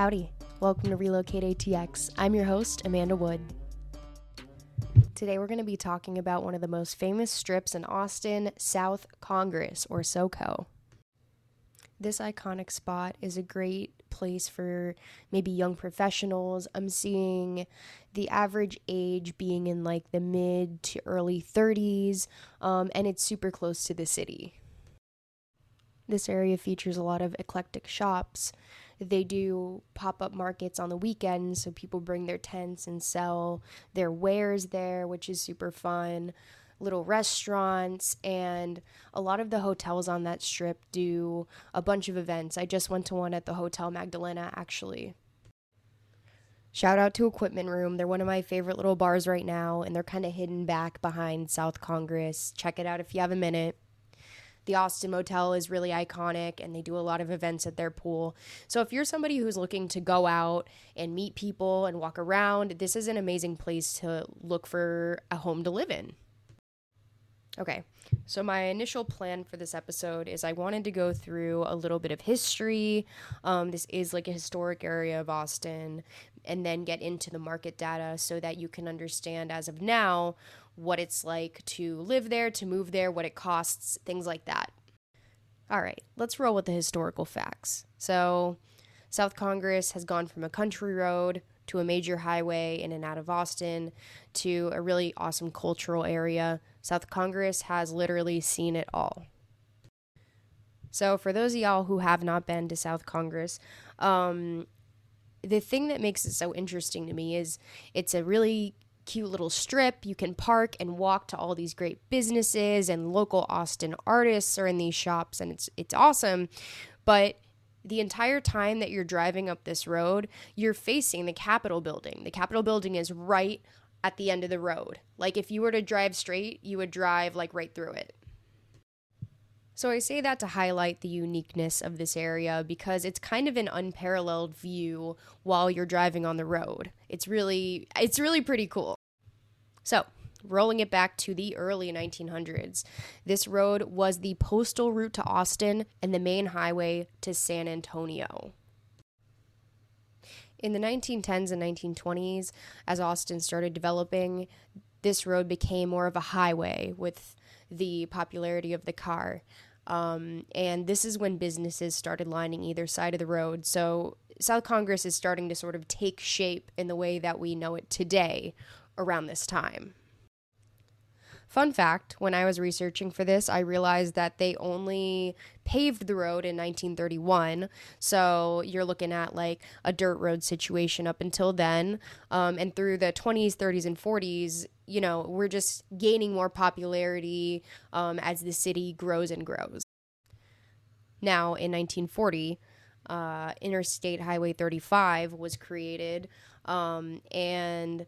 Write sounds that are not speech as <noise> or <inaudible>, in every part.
Howdy, welcome to Relocate ATX. I'm your host, Amanda Wood. Today we're going to be talking about one of the most famous strips in Austin, South Congress, or SoCo. This iconic spot is a great place for maybe young professionals. I'm seeing the average age being in like the mid to early 30s, um, and it's super close to the city. This area features a lot of eclectic shops. They do pop up markets on the weekends, so people bring their tents and sell their wares there, which is super fun. Little restaurants, and a lot of the hotels on that strip do a bunch of events. I just went to one at the Hotel Magdalena actually. Shout out to Equipment Room. They're one of my favorite little bars right now, and they're kind of hidden back behind South Congress. Check it out if you have a minute. The Austin Motel is really iconic and they do a lot of events at their pool. So if you're somebody who's looking to go out and meet people and walk around, this is an amazing place to look for a home to live in. Okay, so my initial plan for this episode is I wanted to go through a little bit of history. Um, this is like a historic area of Austin, and then get into the market data so that you can understand as of now what it's like to live there, to move there, what it costs, things like that. All right, let's roll with the historical facts. So, South Congress has gone from a country road to a major highway in and out of Austin to a really awesome cultural area. South Congress has literally seen it all. So, for those of y'all who have not been to South Congress, um, the thing that makes it so interesting to me is it's a really cute little strip. You can park and walk to all these great businesses and local Austin artists are in these shops and it's it's awesome. But the entire time that you're driving up this road, you're facing the Capitol building. The Capitol building is right at the end of the road. Like if you were to drive straight, you would drive like right through it. So I say that to highlight the uniqueness of this area because it's kind of an unparalleled view while you're driving on the road. It's really it's really pretty cool. So, rolling it back to the early 1900s, this road was the postal route to Austin and the main highway to San Antonio. In the 1910s and 1920s, as Austin started developing, this road became more of a highway with the popularity of the car. Um, and this is when businesses started lining either side of the road. So South Congress is starting to sort of take shape in the way that we know it today around this time. Fun fact when I was researching for this, I realized that they only paved the road in 1931. So you're looking at like a dirt road situation up until then. Um, and through the 20s, 30s, and 40s, you know, we're just gaining more popularity um, as the city grows and grows. Now, in 1940, uh, Interstate Highway 35 was created, um, and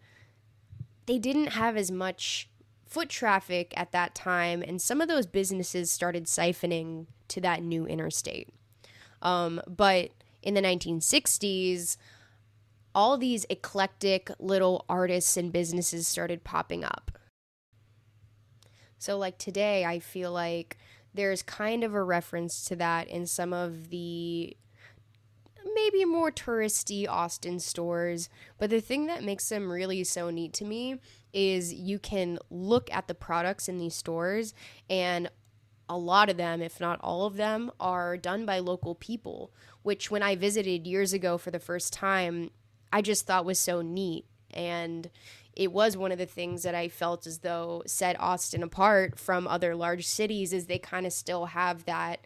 they didn't have as much foot traffic at that time, and some of those businesses started siphoning to that new interstate. Um, but in the 1960s, all these eclectic little artists and businesses started popping up. So, like today, I feel like there's kind of a reference to that in some of the maybe more touristy Austin stores. But the thing that makes them really so neat to me is you can look at the products in these stores and a lot of them, if not all of them, are done by local people, which when I visited years ago for the first time, I just thought was so neat. And it was one of the things that I felt as though set Austin apart from other large cities is they kind of still have that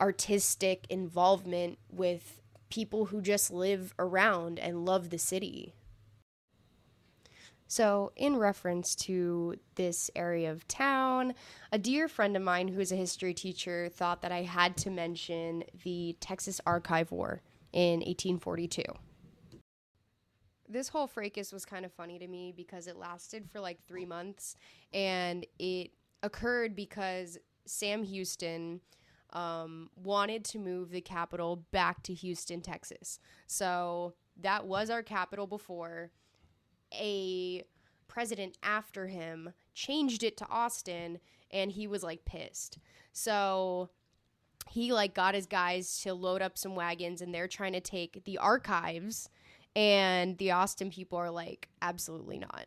artistic involvement with people who just live around and love the city. So, in reference to this area of town, a dear friend of mine who is a history teacher thought that I had to mention the Texas Archive War in 1842. This whole fracas was kind of funny to me because it lasted for like three months and it occurred because Sam Houston um, wanted to move the capital back to Houston, Texas. So that was our capital before. A president after him changed it to Austin, and he was like pissed. So he like got his guys to load up some wagons and they're trying to take the archives and the Austin people are like absolutely not.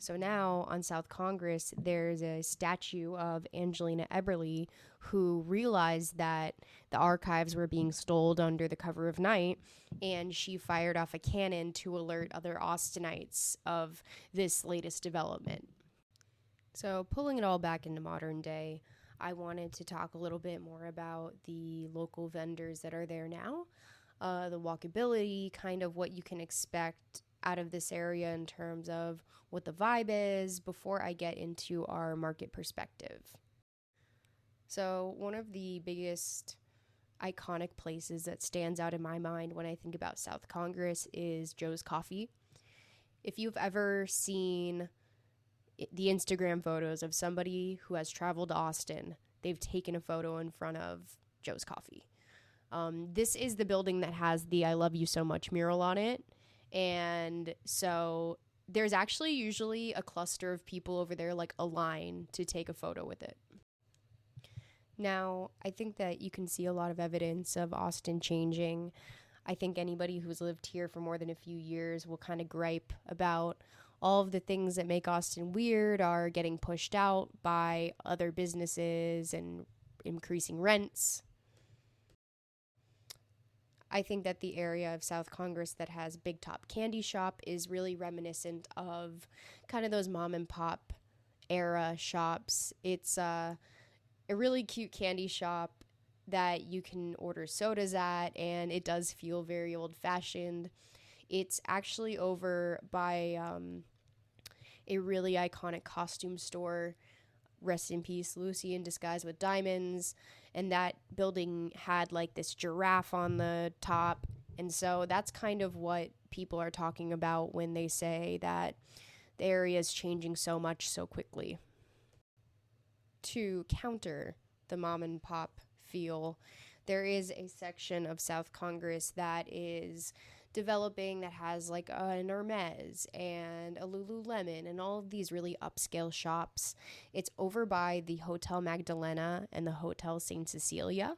So now on South Congress, there's a statue of Angelina Eberly who realized that the archives were being stolen under the cover of night, and she fired off a cannon to alert other Austinites of this latest development. So, pulling it all back into modern day, I wanted to talk a little bit more about the local vendors that are there now, uh, the walkability, kind of what you can expect out of this area in terms of what the vibe is before I get into our market perspective. So, one of the biggest iconic places that stands out in my mind when I think about South Congress is Joe's Coffee. If you've ever seen the Instagram photos of somebody who has traveled to Austin, they've taken a photo in front of Joe's Coffee. Um, this is the building that has the I Love You So Much mural on it. And so there's actually usually a cluster of people over there, like a line to take a photo with it. Now, I think that you can see a lot of evidence of Austin changing. I think anybody who's lived here for more than a few years will kind of gripe about all of the things that make Austin weird are getting pushed out by other businesses and increasing rents. I think that the area of South Congress that has Big Top Candy Shop is really reminiscent of kind of those mom and pop era shops. It's uh, a really cute candy shop that you can order sodas at, and it does feel very old fashioned. It's actually over by um, a really iconic costume store. Rest in peace, Lucy in Disguise with Diamonds and that building had like this giraffe on the top. And so that's kind of what people are talking about when they say that the area is changing so much so quickly. To counter the mom and pop feel, there is a section of South Congress that is developing that has like an Hermes and a Lululemon and all of these really upscale shops. It's over by the Hotel Magdalena and the Hotel St. Cecilia.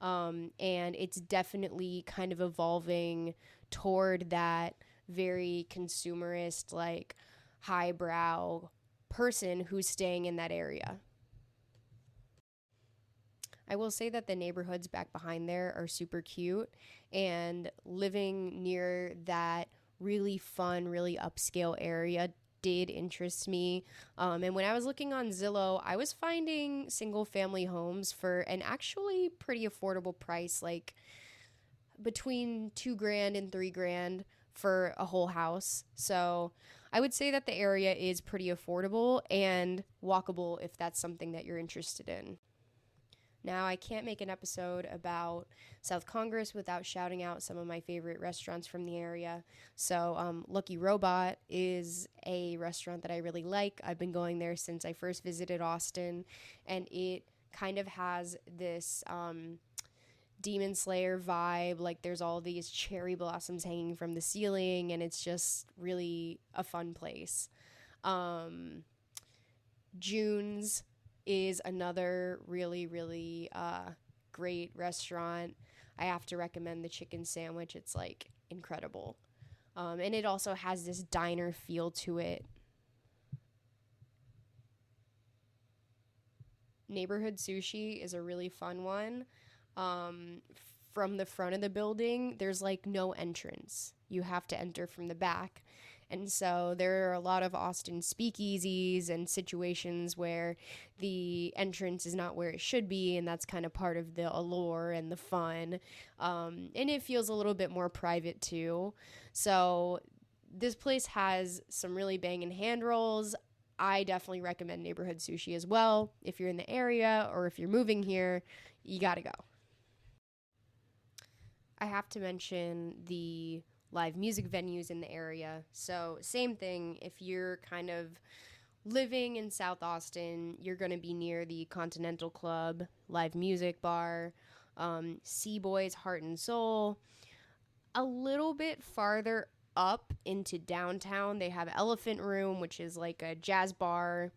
Um, and it's definitely kind of evolving toward that very consumerist, like highbrow person who's staying in that area. I will say that the neighborhoods back behind there are super cute, and living near that really fun, really upscale area did interest me. Um, and when I was looking on Zillow, I was finding single family homes for an actually pretty affordable price, like between two grand and three grand for a whole house. So I would say that the area is pretty affordable and walkable if that's something that you're interested in. Now, I can't make an episode about South Congress without shouting out some of my favorite restaurants from the area. So, um, Lucky Robot is a restaurant that I really like. I've been going there since I first visited Austin, and it kind of has this. Um, demon slayer vibe like there's all these cherry blossoms hanging from the ceiling and it's just really a fun place um june's is another really, really uh, great restaurant. I have to recommend the chicken sandwich. It's like incredible. Um, and it also has this diner feel to it. Neighborhood sushi is a really fun one. Um, from the front of the building, there's like no entrance. You have to enter from the back. And so there are a lot of Austin speakeasies and situations where the entrance is not where it should be, and that's kind of part of the allure and the fun. Um, and it feels a little bit more private too. So this place has some really banging hand rolls. I definitely recommend neighborhood sushi as well. If you're in the area or if you're moving here, you got to go. I have to mention the live music venues in the area. So, same thing, if you're kind of living in South Austin, you're going to be near the Continental Club, live music bar, um, C-Boys Heart and Soul. A little bit farther up into downtown, they have Elephant Room, which is like a jazz bar.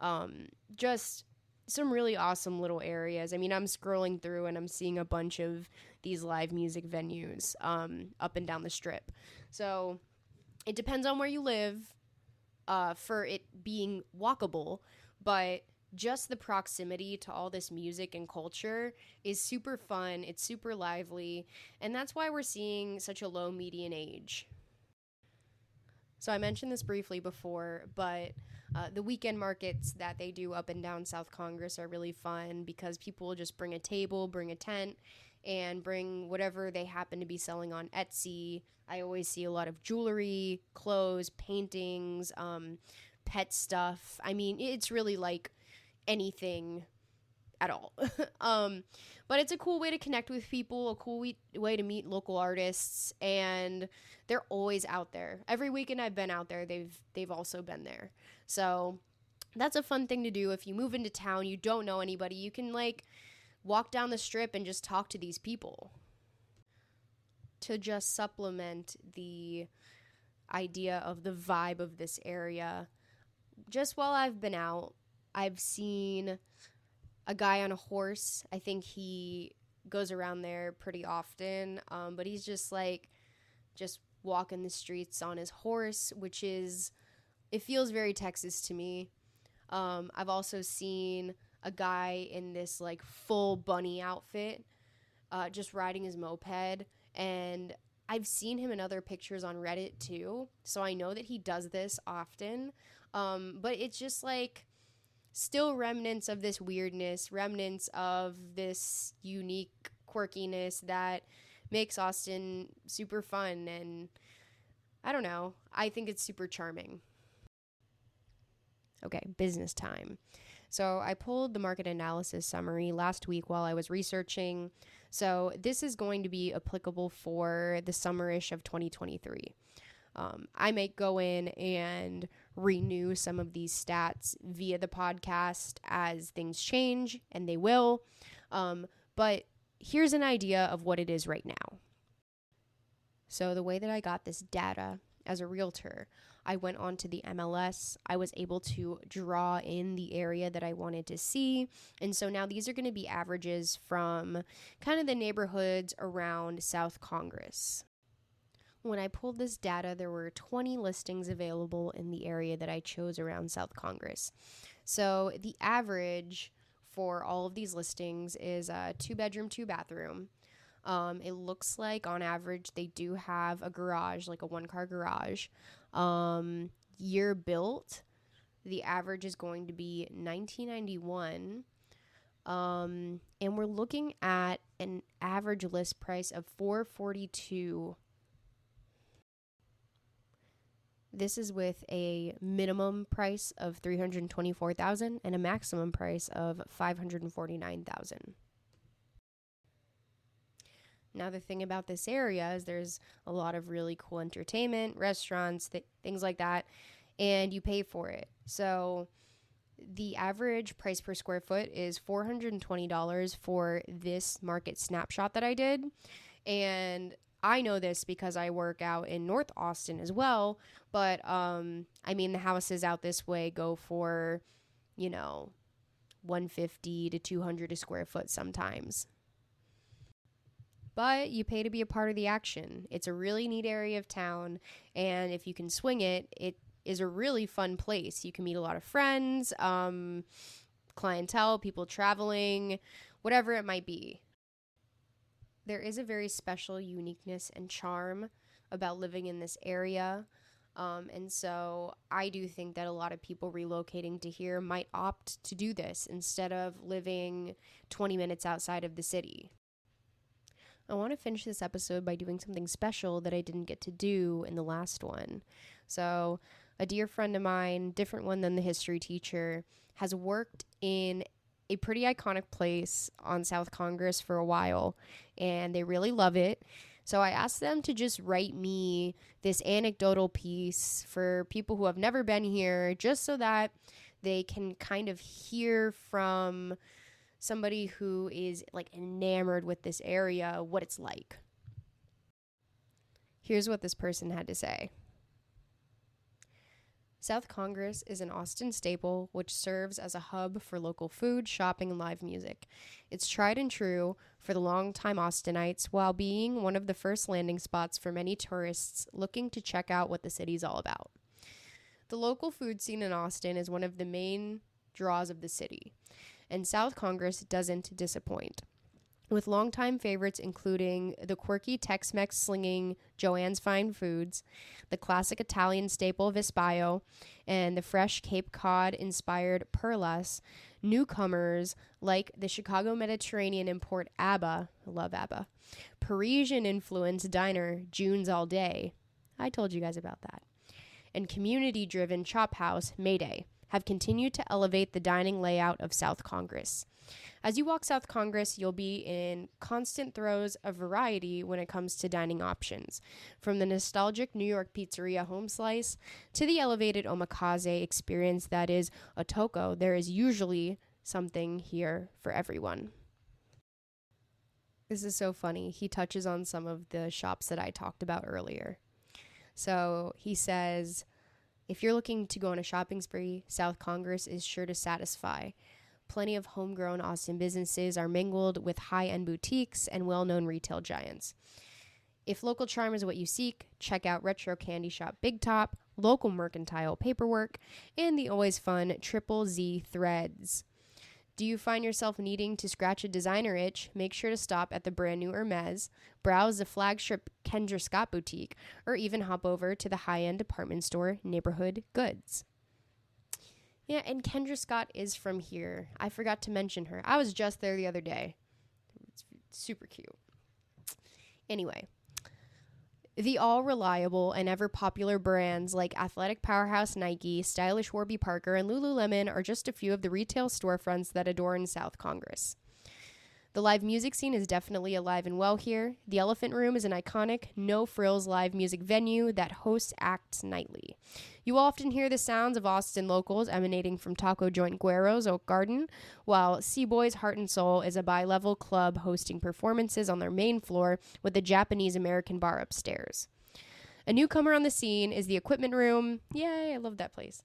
Um, just some really awesome little areas. I mean, I'm scrolling through and I'm seeing a bunch of these live music venues um, up and down the strip. So it depends on where you live uh, for it being walkable, but just the proximity to all this music and culture is super fun. It's super lively. And that's why we're seeing such a low median age. So I mentioned this briefly before, but uh, the weekend markets that they do up and down South Congress are really fun because people will just bring a table, bring a tent, and bring whatever they happen to be selling on Etsy. I always see a lot of jewelry, clothes, paintings, um, pet stuff. I mean, it's really like anything at all. <laughs> um, but it's a cool way to connect with people, a cool we- way to meet local artists, and they're always out there. Every weekend I've been out there, they've they've also been there. So that's a fun thing to do if you move into town, you don't know anybody, you can like walk down the strip and just talk to these people. To just supplement the idea of the vibe of this area, just while I've been out, I've seen a guy on a horse. I think he goes around there pretty often, um, but he's just like just walking the streets on his horse, which is it feels very Texas to me. Um, I've also seen a guy in this like full bunny outfit, uh, just riding his moped, and I've seen him in other pictures on Reddit too, so I know that he does this often. Um, but it's just like still remnants of this weirdness, remnants of this unique quirkiness that makes Austin super fun and I don't know. I think it's super charming. Okay, business time. So I pulled the market analysis summary last week while I was researching. So this is going to be applicable for the summerish of 2023. Um, I might go in and renew some of these stats via the podcast as things change, and they will. Um, but here's an idea of what it is right now. So, the way that I got this data as a realtor, I went on to the MLS. I was able to draw in the area that I wanted to see. And so now these are going to be averages from kind of the neighborhoods around South Congress. When I pulled this data, there were 20 listings available in the area that I chose around South Congress. So the average for all of these listings is a two bedroom, two bathroom. Um, it looks like on average they do have a garage, like a one car garage. Um, year built, the average is going to be 1991. Um, and we're looking at an average list price of 442 This is with a minimum price of 324,000 and a maximum price of 549,000. Now the thing about this area is there's a lot of really cool entertainment, restaurants, th- things like that, and you pay for it. So the average price per square foot is $420 for this market snapshot that I did. And I know this because I work out in North Austin as well, but um I mean the houses out this way go for, you know, 150 to 200 a square foot sometimes. But you pay to be a part of the action. It's a really neat area of town, and if you can swing it, it is a really fun place. You can meet a lot of friends, um, clientele, people traveling, whatever it might be there is a very special uniqueness and charm about living in this area. Um, and so I do think that a lot of people relocating to here might opt to do this instead of living 20 minutes outside of the city. I want to finish this episode by doing something special that I didn't get to do in the last one. So, a dear friend of mine, different one than the history teacher, has worked in a pretty iconic place on South Congress for a while, and they really love it. So I asked them to just write me this anecdotal piece for people who have never been here, just so that they can kind of hear from somebody who is like enamored with this area what it's like. Here's what this person had to say. South Congress is an Austin staple which serves as a hub for local food, shopping, and live music. It's tried and true for the longtime Austinites while being one of the first landing spots for many tourists looking to check out what the city's all about. The local food scene in Austin is one of the main draws of the city, and South Congress doesn't disappoint with longtime favorites including the quirky Tex Mex slinging Joann's Fine Foods, the classic Italian staple Vespaio, and the fresh Cape Cod inspired Perlas. Newcomers like the Chicago Mediterranean import Aba, I love Aba, Parisian influenced diner June's All Day. I told you guys about that. And community driven chop house Maie Day have continued to elevate the dining layout of South Congress. As you walk South Congress, you'll be in constant throes of variety when it comes to dining options. From the nostalgic New York pizzeria home slice to the elevated omakase experience that is Otoko, there is usually something here for everyone. This is so funny. He touches on some of the shops that I talked about earlier. So he says, if you're looking to go on a shopping spree, South Congress is sure to satisfy. Plenty of homegrown Austin businesses are mingled with high end boutiques and well known retail giants. If local charm is what you seek, check out retro candy shop Big Top, local mercantile paperwork, and the always fun Triple Z threads. Do you find yourself needing to scratch a designer itch? Make sure to stop at the brand new Hermes, browse the flagship Kendra Scott boutique, or even hop over to the high end department store Neighborhood Goods. Yeah, and Kendra Scott is from here. I forgot to mention her. I was just there the other day. It's super cute. Anyway, the all reliable and ever popular brands like athletic powerhouse Nike, stylish Warby Parker, and Lululemon are just a few of the retail storefronts that adorn South Congress. The live music scene is definitely alive and well here. The Elephant Room is an iconic, no frills live music venue that hosts acts nightly. You often hear the sounds of Austin locals emanating from taco joint Guero's Oak Garden, while C-Boys Heart and Soul is a bi level club hosting performances on their main floor with a Japanese American bar upstairs. A newcomer on the scene is the Equipment Room. Yay, I love that place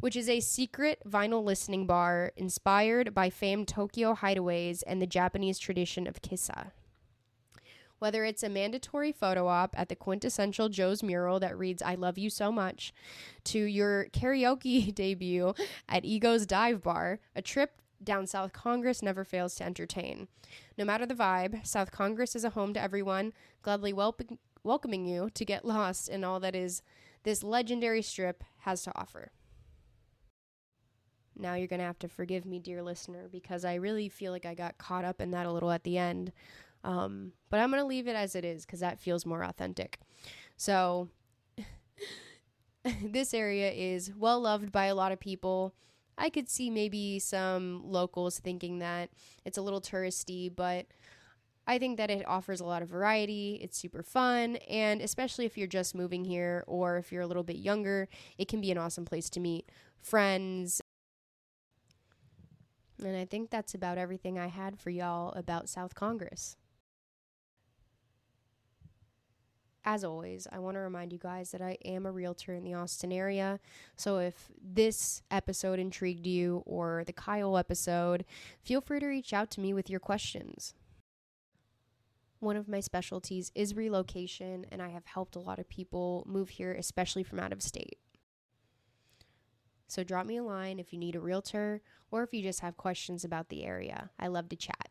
which is a secret vinyl listening bar inspired by famed Tokyo hideaways and the Japanese tradition of kissa. Whether it's a mandatory photo op at the quintessential Joe's mural that reads, I love you so much, to your karaoke <laughs> debut at Ego's Dive Bar, a trip down South Congress never fails to entertain. No matter the vibe, South Congress is a home to everyone, gladly wel- welcoming you to get lost in all that is this legendary strip has to offer. Now you're going to have to forgive me, dear listener, because I really feel like I got caught up in that a little at the end. Um, but I'm going to leave it as it is because that feels more authentic. So, <laughs> this area is well loved by a lot of people. I could see maybe some locals thinking that it's a little touristy, but I think that it offers a lot of variety. It's super fun, and especially if you're just moving here or if you're a little bit younger, it can be an awesome place to meet friends and I think that's about everything I had for y'all about South Congress. As always, I want to remind you guys that I am a realtor in the Austin area. So if this episode intrigued you or the Kyle episode, feel free to reach out to me with your questions. One of my specialties is relocation, and I have helped a lot of people move here, especially from out of state. So drop me a line if you need a realtor or if you just have questions about the area. I love to chat.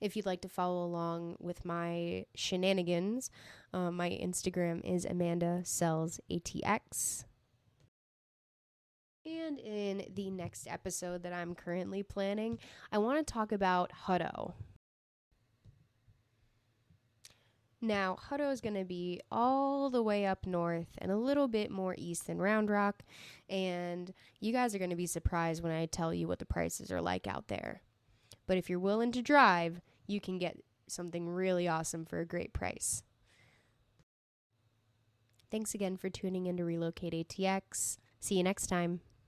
If you'd like to follow along with my shenanigans, um, my Instagram is Amanda Sells ATX. And in the next episode that I'm currently planning, I want to talk about Hutto. Now, Hutto is going to be all the way up north and a little bit more east than Round Rock, and you guys are going to be surprised when I tell you what the prices are like out there. But if you're willing to drive, you can get something really awesome for a great price. Thanks again for tuning in to Relocate ATX. See you next time.